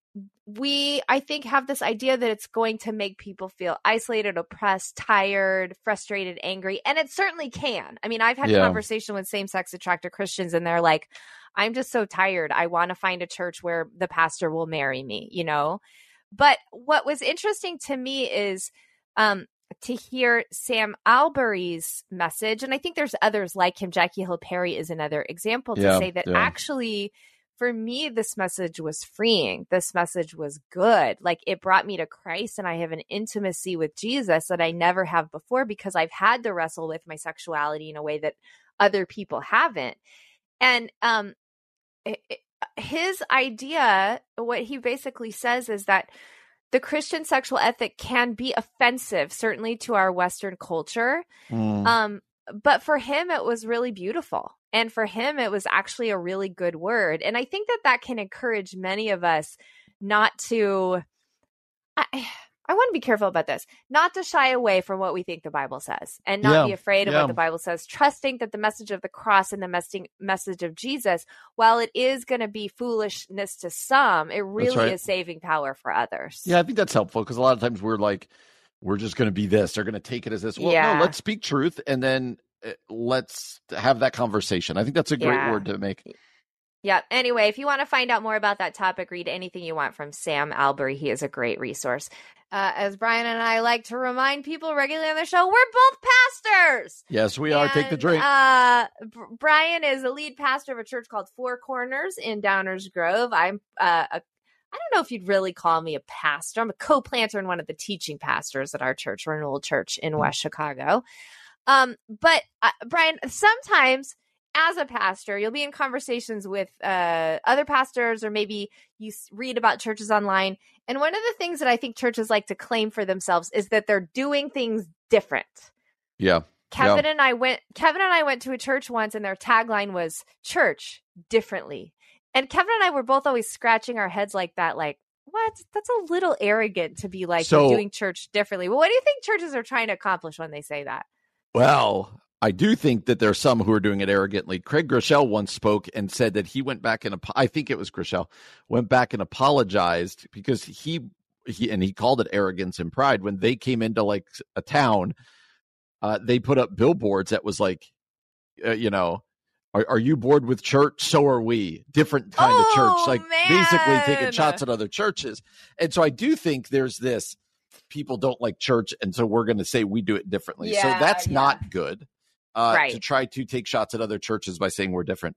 we i think have this idea that it's going to make people feel isolated oppressed tired frustrated angry and it certainly can i mean i've had Yeah. conversation with same-sex attracted christians and they're like i'm just so tired i want to find a church where the pastor will marry me you know but what was interesting to me is um to hear Sam Allberry's message, and I think there's others like him. Jackie Hill Perry is another example to Yeah, say that yeah. actually for me, this message was freeing. This message was good. Like it brought me to Christ, and I have an intimacy with Jesus that I never have before because I've had to wrestle with my sexuality in a way that other people haven't. And um, his idea, what he basically says is that the Christian sexual ethic can be offensive, certainly to our Western culture. Mm. Um, but for him, it was really beautiful. And for him, it was actually a really good word. And I think that that can encourage many of us not to. I, I want to be careful about this, not to shy away from what we think the Bible says and not Yeah, be afraid of yeah. what the Bible says, trusting that the message of the cross and the message of Jesus, while it is going to be foolishness to some, it really right. is saving power for others. Yeah, I think that's helpful because a lot of times we're like, we're just going to be this. They're going to take it as this. Well, Yeah. no, let's speak truth and then let's have that conversation. I think that's a great Yeah. word to make. Yeah. Anyway, if you want to find out more about that topic, read anything you want from Sam Allberry. He is a great resource. Uh, as Brian and I like to remind people regularly on the show, we're both pastors. Yes, we are. Take the drink. Uh, Brian is the lead pastor of a church called Four Corners in Downers Grove. I'm uh, a I don't know if you'd really call me a pastor. I'm a co-planter and one of the teaching pastors at our church. Old church in West Chicago. Um, but uh, Brian, sometimes as a pastor, you'll be in conversations with uh, other pastors, or maybe you read about churches online. And one of the things that I think churches like to claim for themselves is that they're doing things different. yeah. Kevin and I went Kevin and I went to a church once and their tagline was church differently. And Kevin and I were both always scratching our heads like that like what? That's a little arrogant to be like So- doing church differently. Well, what do you think churches are trying to accomplish when they say that? Well, I do think that there are some who are doing it arrogantly. Craig Groeschel once spoke and said that he went back and I think it was Groeschel went back and apologized because he he and he called it arrogance and pride when they came into like a town. Uh, they put up billboards that was like, uh, you know, Are, are you bored with church? So are we. Different kind oh, of church, like man. basically taking shots at other churches. And so I do think there's this people don't like church, and so we're going to say we do it differently. Yeah, so that's yeah. not good. Uh, Right. To try to take shots at other churches by saying we're different.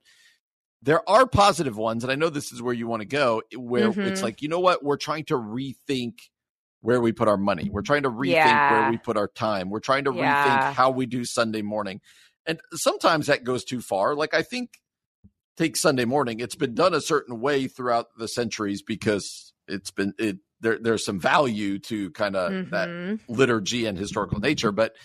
There are positive ones, and I know this is where you want to go, where it's Mhm. like, you know what? We're trying to rethink where we put our money. We're trying to rethink Yeah. where we put our time. We're trying to rethink how we do Sunday morning. And sometimes that goes too far. Like I think take Sunday morning, it's been done a certain way throughout the centuries because it's been it there there's some value to kind of that Mhm. liturgy and historical nature. But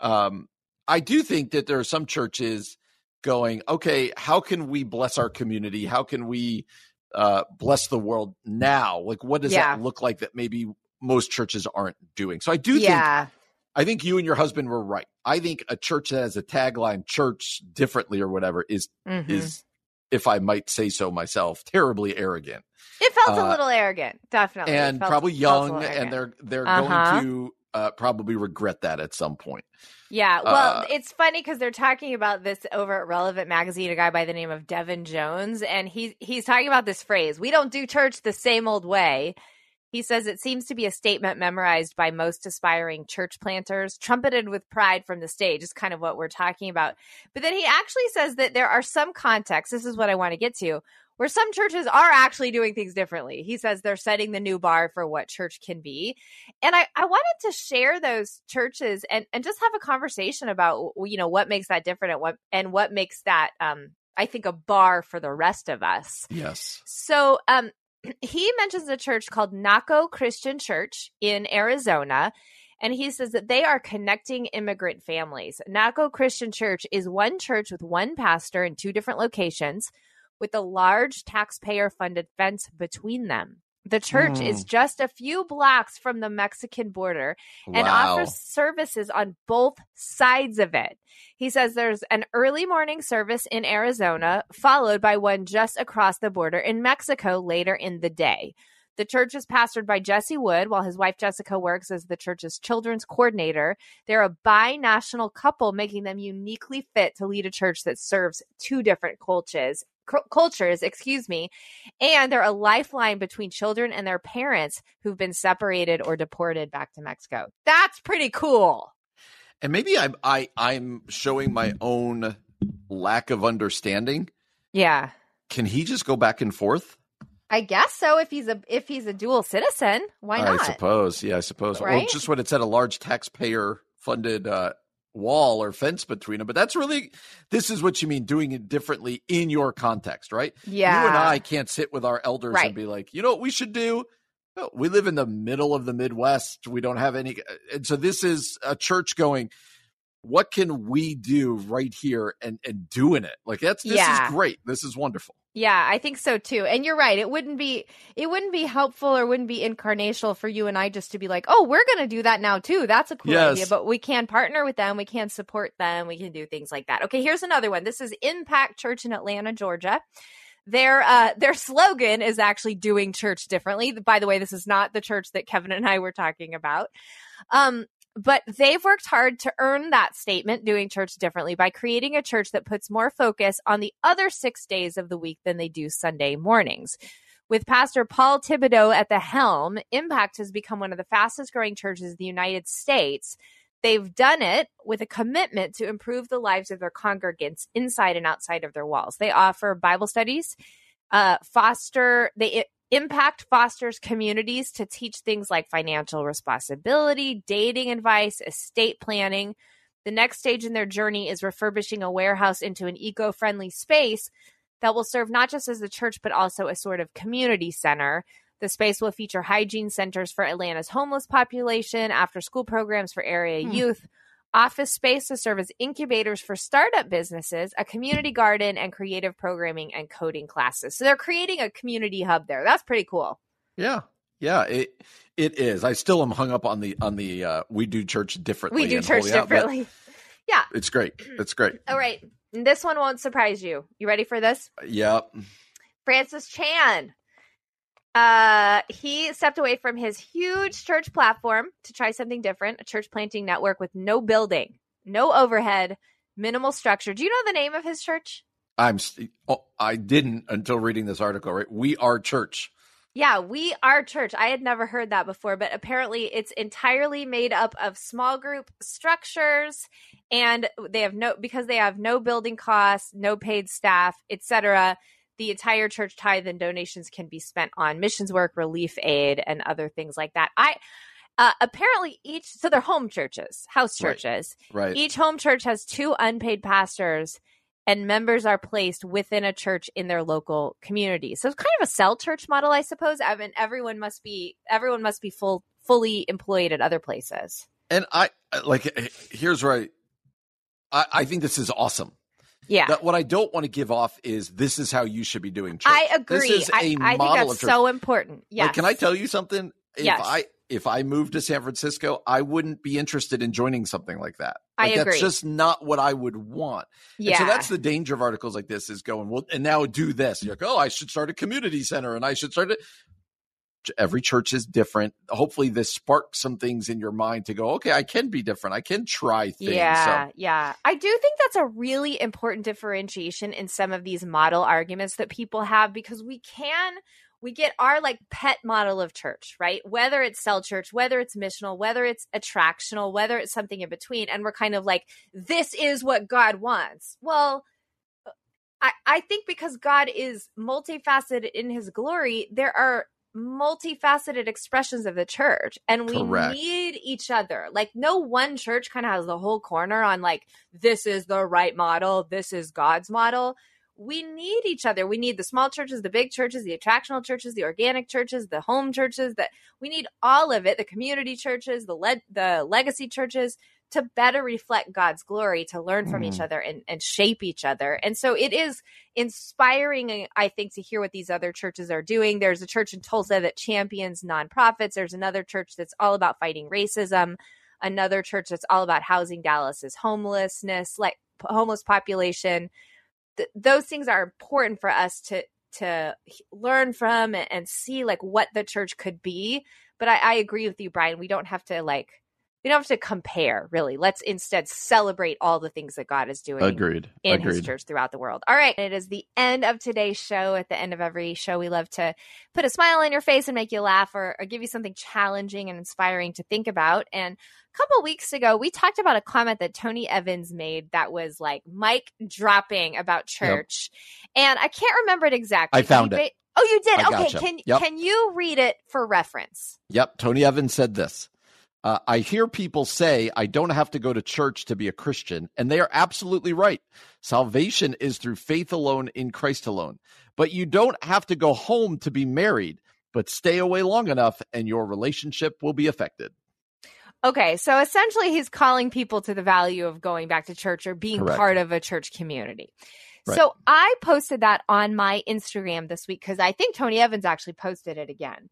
um I do think that there are some churches going, okay, how can we bless our community? How can we uh bless the world now? Like what does Yeah. that look like that maybe most churches aren't doing? So I do think yeah. I think you and your husband were right. I think a church that has a tagline "church differently" or whatever is Mhm. is, if I might say so myself, terribly arrogant It felt uh, a little arrogant, definitely. And felt- probably young, and they're they're Uh-huh. going to uh, probably regret that at some point. Yeah, well, Uh, it's funny because they're talking about this over at Relevant Magazine. A guy by the name of Devin Jones, and he he's talking about this phrase: "We don't do church the same old way." He says it seems to be a statement memorized by most aspiring church planters, trumpeted with pride from the stage. Is kind of what we're talking about. But then he actually says that there are some contexts. This is what I want to get to. Where some churches are actually doing things differently. He says they're setting the new bar for what church can be and I, I wanted to share those churches and, and just have a conversation about you know what makes that different and what and what makes that um I think a bar for the rest of us. Yes, So um he mentions a church called Naco Christian Church in Arizona. And he says that they are connecting immigrant families. Naco Christian Church is one church with one pastor in two different locations with a large taxpayer funded fence between them. The church is hmm. just a few blocks from the Mexican border and wow. offers services on both sides of it. He says there's an early morning service in Arizona, followed by one just across the border in Mexico later in the day. The church is pastored by Jesse Wood, while his wife Jessica works as the church's children's coordinator. They're a bi national couple, making them uniquely fit to lead a church that serves two different cultures. Cu- Cultures, excuse me, and they're a lifeline between children and their parents who've been separated or deported back to Mexico. That's pretty cool. and maybe I'm I I'm showing my own lack of understanding. Yeah. Can he just go back and forth? I guess so. If he's a if he's a dual citizen, why not? I suppose. Yeah, I suppose. Well, just when it said a large taxpayer funded uh, wall or fence between them. But that's really, this is what you mean doing it differently in your context, right? Yeah. You and I can't sit with our elders Right. and be like, you know what we should do? No, we live in the middle of the Midwest. We don't have any. And so this is a church going, what can we do right here and, and doing it? Like that's, this Yeah. is great. This is wonderful. Yeah, I think so too. And you're right. It wouldn't be it wouldn't be helpful or wouldn't be incarnational for you and I just to be like, "Oh, we're going to do that now too." That's a cool Yes. idea, but we can partner with them, we can support them, we can do things like that. Okay, here's another one. This is Impact Church in Atlanta, Georgia. Their uh their slogan is actually doing church differently. By the way, this is not the church that Kevin and I were talking about. Um but they've worked hard to earn that statement, doing church differently, by creating a church that puts more focus on the other six days of the week than they do Sunday mornings. With Pastor Paul Thibodeau at the helm, Impact has become one of the fastest growing churches in the United States. They've done it with a commitment to improve the lives of their congregants inside and outside of their walls. They offer Bible studies, uh, foster, they Impact fosters communities to teach things like financial responsibility, dating advice, estate planning. The next stage in their journey is refurbishing a warehouse into an eco friendly space that will serve not just as a church, but also a sort of community center. The space will feature hygiene centers for Atlanta's homeless population, after school programs for area Hmm. youth, office space to serve as incubators for startup businesses, a community garden, and creative programming and coding classes. So they're creating a community hub there. That's pretty cool. Yeah. Yeah, it it is. I still am hung up on the on the uh we do church differently. We do church out, differently. Yeah. It's great. It's great. All right. This one won't surprise you. You ready for this? Yep. Francis Chan. Uh, he stepped away from his huge church platform to try something different, a church planting network with no building, no overhead, minimal structure. Do you know the name of his church? I'm. Oh, I didn't until reading this article. Right, we are church. Yeah, we are church. I had never heard that before, but apparently it's entirely made up of small group structures and they have no because they have no building costs, no paid staff, etc. The entire church tithe and donations can be spent on missions work, relief aid, and other things like that. I uh, apparently each so they're home churches, house churches. Right. right. Each home church has two unpaid pastors and members are placed within a church in their local community. So it's kind of a cell church model, I suppose. I mean, everyone must be everyone must be full fully employed at other places. And I like here's right. I, I think this is awesome. Yeah. That what I don't want to give off is this is how you should be doing church. I agree. This is a I, I model think that's so important. Yeah. Like, can I tell you something? If yes. I if I moved to San Francisco, I wouldn't be interested in joining something like that. Like, I agree. That's just not what I would want. Yeah. And so that's the danger of articles like this is going, well, and now do this. You're like, oh, I should start a community center and I should start it. Every church is different. Hopefully, this sparks some things in your mind to go, okay, I can be different. I can try things. Yeah. So. Yeah. I do think that's a really important differentiation in some of these model arguments that people have because we can we get our like pet model of church, right? Whether it's cell church, whether it's missional, whether it's attractional, whether it's something in between. And we're kind of like, this is what God wants. Well, uh, I, I think because God is multifaceted in his glory, there are multifaceted expressions of the church and we Correct. need each other. Like no one church kind of has the whole corner on like this is the right model, this is God's model we need each other. We need the small churches, the big churches, the attractional churches, the organic churches, the home churches. That we need all of it. The community churches, the le- the legacy churches to better reflect God's glory, to learn from mm. each other and, and shape each other. And so it is inspiring, I think, to hear what these other churches are doing. There's a church in Tulsa that champions nonprofits. There's another church that's all about fighting racism. Another church that's all about housing Dallas's homelessness, like homeless population th- those things are important for us to to learn from and, and see like what the church could be. But I, I agree with you, Brian. We don't have to like we don't have to compare really let's instead celebrate all the things that god is doing agreed in agreed. his church throughout the world all right it is the end of today's show at the end of every show we love to put a smile on your face and make you laugh or, or give you something challenging and inspiring to think about and a couple weeks ago we talked about a comment that tony evans made that was like mic dropping about church yep. and i can't remember it exactly i found it Oh, you did. I okay, gotcha. can yep. can you read it for reference? Yep. Tony Evans said this. Uh, I hear people say I don't have to go to church to be a Christian, and they are absolutely right. Salvation is through faith alone in Christ alone. But you don't have to go home to be married, but stay away long enough and your relationship will be affected. Okay, so essentially he's calling people to the value of going back to church or being Correct. part of a church community. Right. So I posted that on my Instagram this week because I think Tony Evans actually posted it again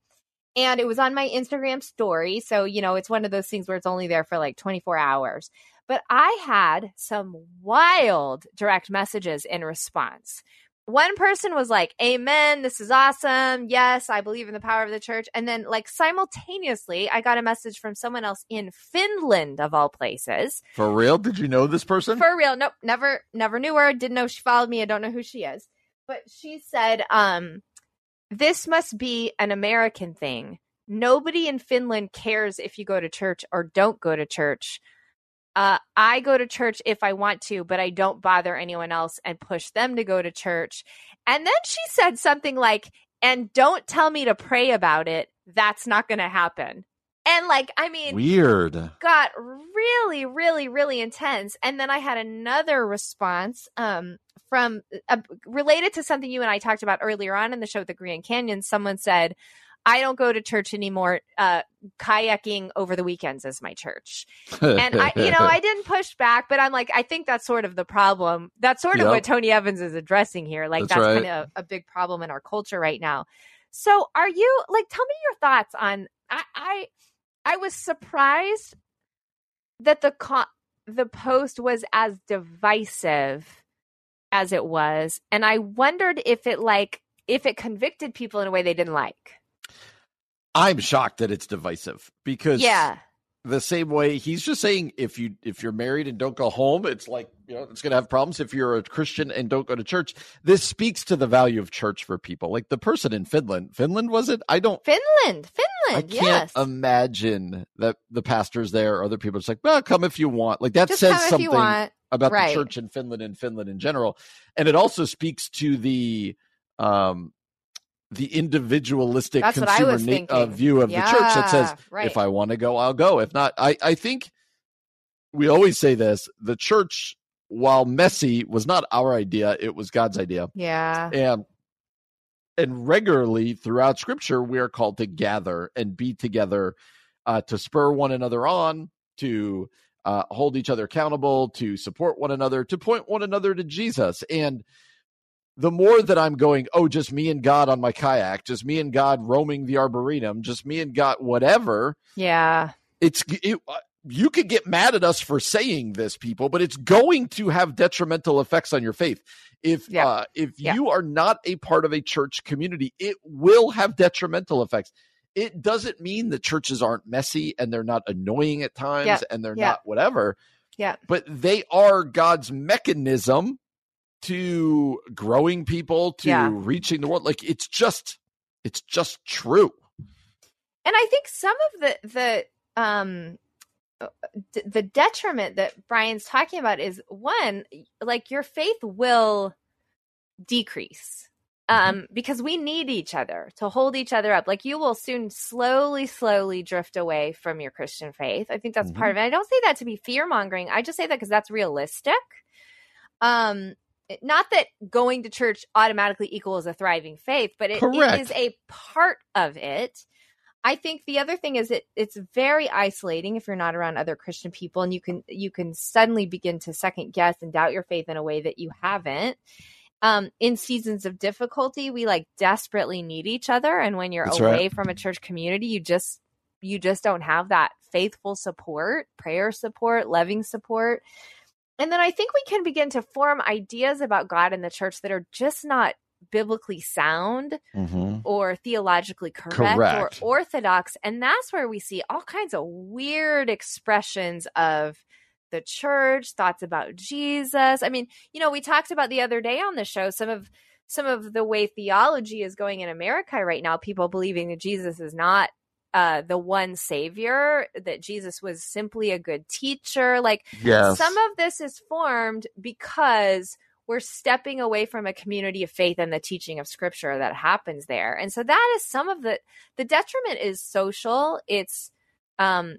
and it was on my Instagram story. So, you know, it's one of those things where it's only there for like 24 hours. But I had some wild direct messages in response. One person was like, Amen, this is awesome. Yes, I believe in the power of the church. And then, like, simultaneously, I got a message from someone else in Finland, of all places. For real? Did you know this person? For real. Nope. Never, never knew her. Didn't know she followed me. I don't know who she is. But she said, um, this must be an American thing. Nobody in Finland cares if you go to church or don't go to church. Uh, I go to church if I want to, but I don't bother anyone else and push them to go to church. And then she said something like, and don't tell me to pray about it. That's not going to happen. And like, I mean, weird. Got really, really, really intense. And then I had another response um, from uh, related to something you and I talked about earlier on in the show, the Grand Canyon. Someone said, I don't go to church anymore. Uh, kayaking over the weekends is my church. And I, you know, I didn't push back, but I'm like, I think that's sort of the problem. That's sort of what Tony Evans is addressing here. Like That's that's, right. kind of a big problem in our culture right now. So are you like, tell me your thoughts on, I, I, I was surprised that the co- the post was as divisive as it was, and I wondered if it like if it convicted people in a way they didn't like. I'm shocked that it's divisive because Yeah, the same way he's just saying if you if you're married and don't go home, it's like you know, it's going to have problems if you're a Christian and don't go to church. This speaks to the value of church for people. Like the person in Finland, Finland was it? I don't. Finland, Finland. I can't yes. imagine that the pastors there or other people are just like, well, come if you want. Like that Just says something about Right. the church in Finland and Finland in general. And it also speaks to the um the individualistic That's consumer na- uh, view of the church that says right. if I want to go, I'll go. If not, I I think we always say this, the church while messy was not our idea, it was God's idea. Yeah. And and regularly throughout scripture we are called to gather and be together uh, to spur one another on to uh, hold each other accountable to support one another to point one another to jesus and the more that i'm going oh just me and god on my kayak just me and god roaming the arboretum just me and god whatever Yeah. it's it, uh, you could get mad at us for saying this people but it's going to have detrimental effects on your faith if Yeah. uh, if Yeah. you are not a part of a church community it will have detrimental effects it doesn't mean that churches aren't messy and they're not annoying at times Yeah. and they're not whatever Yeah. but they are god's mechanism to growing people to reaching the world like it's just it's just true and I think some of the the um d- the detriment that Brian's talking about is one like your faith will decrease um because we need each other to hold each other up. Like you will soon slowly slowly drift away from your christian faith. I think that's part of it. I don't say that to be fear mongering i just say that because that's realistic. Um not that going to church automatically equals a thriving faith but it, it is a part of it I think the other thing is it it's very isolating if you're not around other Christian people and you can you can suddenly begin to second guess and doubt your faith in a way that you haven't. Um, in seasons of difficulty, we like desperately need each other, and when you're That's away right. from a church community, you just you just don't have that faithful support, prayer support, loving support. And then I think we can begin to form ideas about God and the church that are just not biblically sound or theologically correct, Correct. or orthodox. And that's where we see all kinds of weird expressions of the church, thoughts about Jesus. I mean, you know, we talked about the other day on the show some of some of the way theology is going in America right now, people believing that Jesus is not uh, the one savior, that Jesus was simply a good teacher. Like yes some of this is formed because we're stepping away from a community of faith and the teaching of scripture that happens there. And so that is some of the the detriment is social, it's um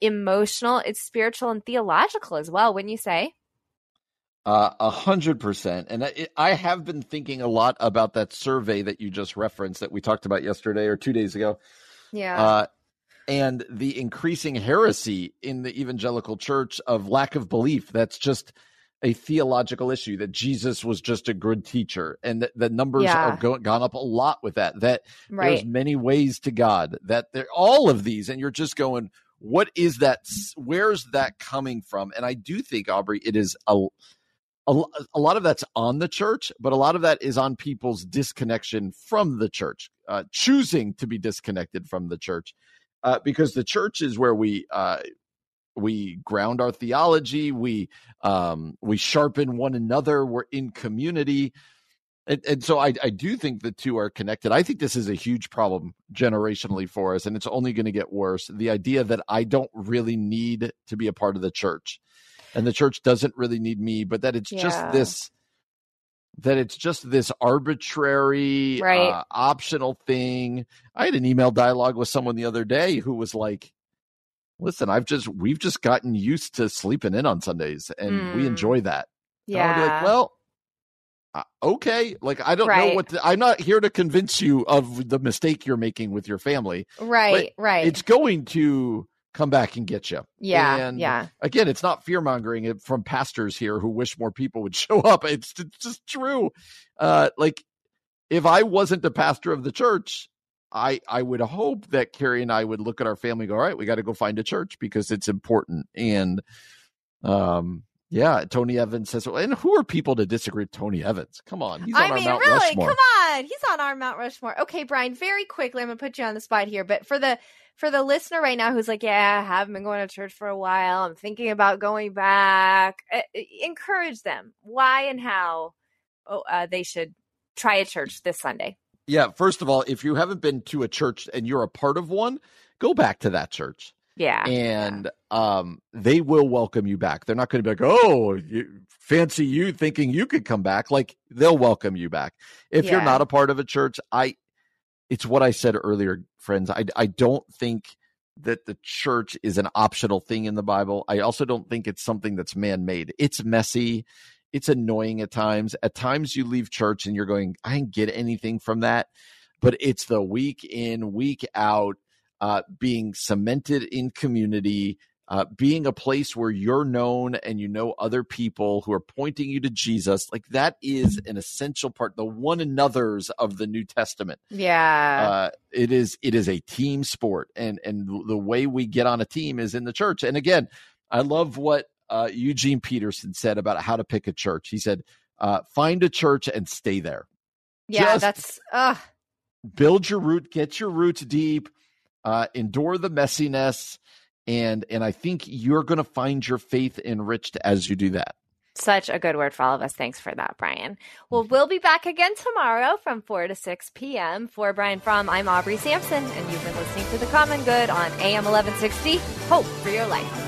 emotional, it's spiritual and theological as well, wouldn't you say? Uh, A hundred percent. And I, I have been thinking a lot about that survey that you just referenced that we talked about yesterday or two days ago. Yeah. Uh, and the increasing heresy in the evangelical church of lack of belief. That's just a theological issue that Jesus was just a good teacher. And that the numbers Yeah. are go- gone up a lot with that, that there's many ways to God, that there all of these. And you're just going, what is that? Where's that coming from? And I do think, Aubrey, it is a, a, a lot of that's on the church, but a lot of that is on people's disconnection from the church, uh, choosing to be disconnected from the church, uh, because the church is where we uh, we ground our theology, we um, we sharpen one another, we're in community. And, and so I, I do think the two are connected. I think this is a huge problem generationally for us, and it's only going to get worse. The idea that I don't really need to be a part of the church, and the church doesn't really need me, but that it's just this that it's just this arbitrary Right. uh, optional thing. I had an email dialogue with someone the other day who was like, "Listen, I've just we've just gotten used to sleeping in on Sundays, and we Mm. enjoy that." And I would be Yeah. like, well, uh, okay. Like, I don't know what to, I'm not here to convince you of the mistake you're making with your family. right, right. It's going to come back and get you. yeah, and yeah. Again, it's not fear mongering from pastors here who wish more people would show up. It's, it's just true. Uh, like, if I wasn't the pastor of the church, I I would hope that Carrie and I would look at our family and go, all right, we got to go find a church because it's important. And um Yeah, Tony Evans says, and who are people to disagree with Tony Evans? Come on, he's on I our mean, Mount really, Rushmore. come on, he's on our Mount Rushmore. Okay, Brian, very quickly, I'm gonna put you on the spot here, but for the for the listener right now who's like, yeah, I haven't been going to church for a while. I'm thinking about going back. Uh, encourage them why and how oh, uh, they should try a church this Sunday. Yeah, first of all, if you haven't been to a church and you're a part of one, go back to that church. Yeah. And um, they will welcome you back. They're not going to be like, oh, you, fancy you thinking you could come back. Like they'll welcome you back. If Yeah. you're not a part of a church, I, it's what I said earlier, friends. I, I don't think that the church is an optional thing in the Bible. I also don't think it's something that's man made. It's messy. It's annoying at times. At times you leave church and you're going, I didn't get anything from that. But it's the week in, week out, uh, being cemented in community, uh, being a place where you're known and you know other people who are pointing you to Jesus. Like that is an essential part, the one another's of the New Testament Yeah. uh, it is it is a team sport and and the way we get on a team is in the church and again i love what uh, eugene peterson said about how to pick a church he said uh, find a church and stay there yeah, just- that's uh build your root get your roots deep uh, endure the messiness and and i think you're going to find your faith enriched as you do that Such a good word for all of us. Thanks for that, Brian. Well, we'll be back again tomorrow from 4 to 6 p.m. For Brian Fromm, I'm Aubrey Sampson, and you've been listening to The Common Good on AM 1160. Hope for your life.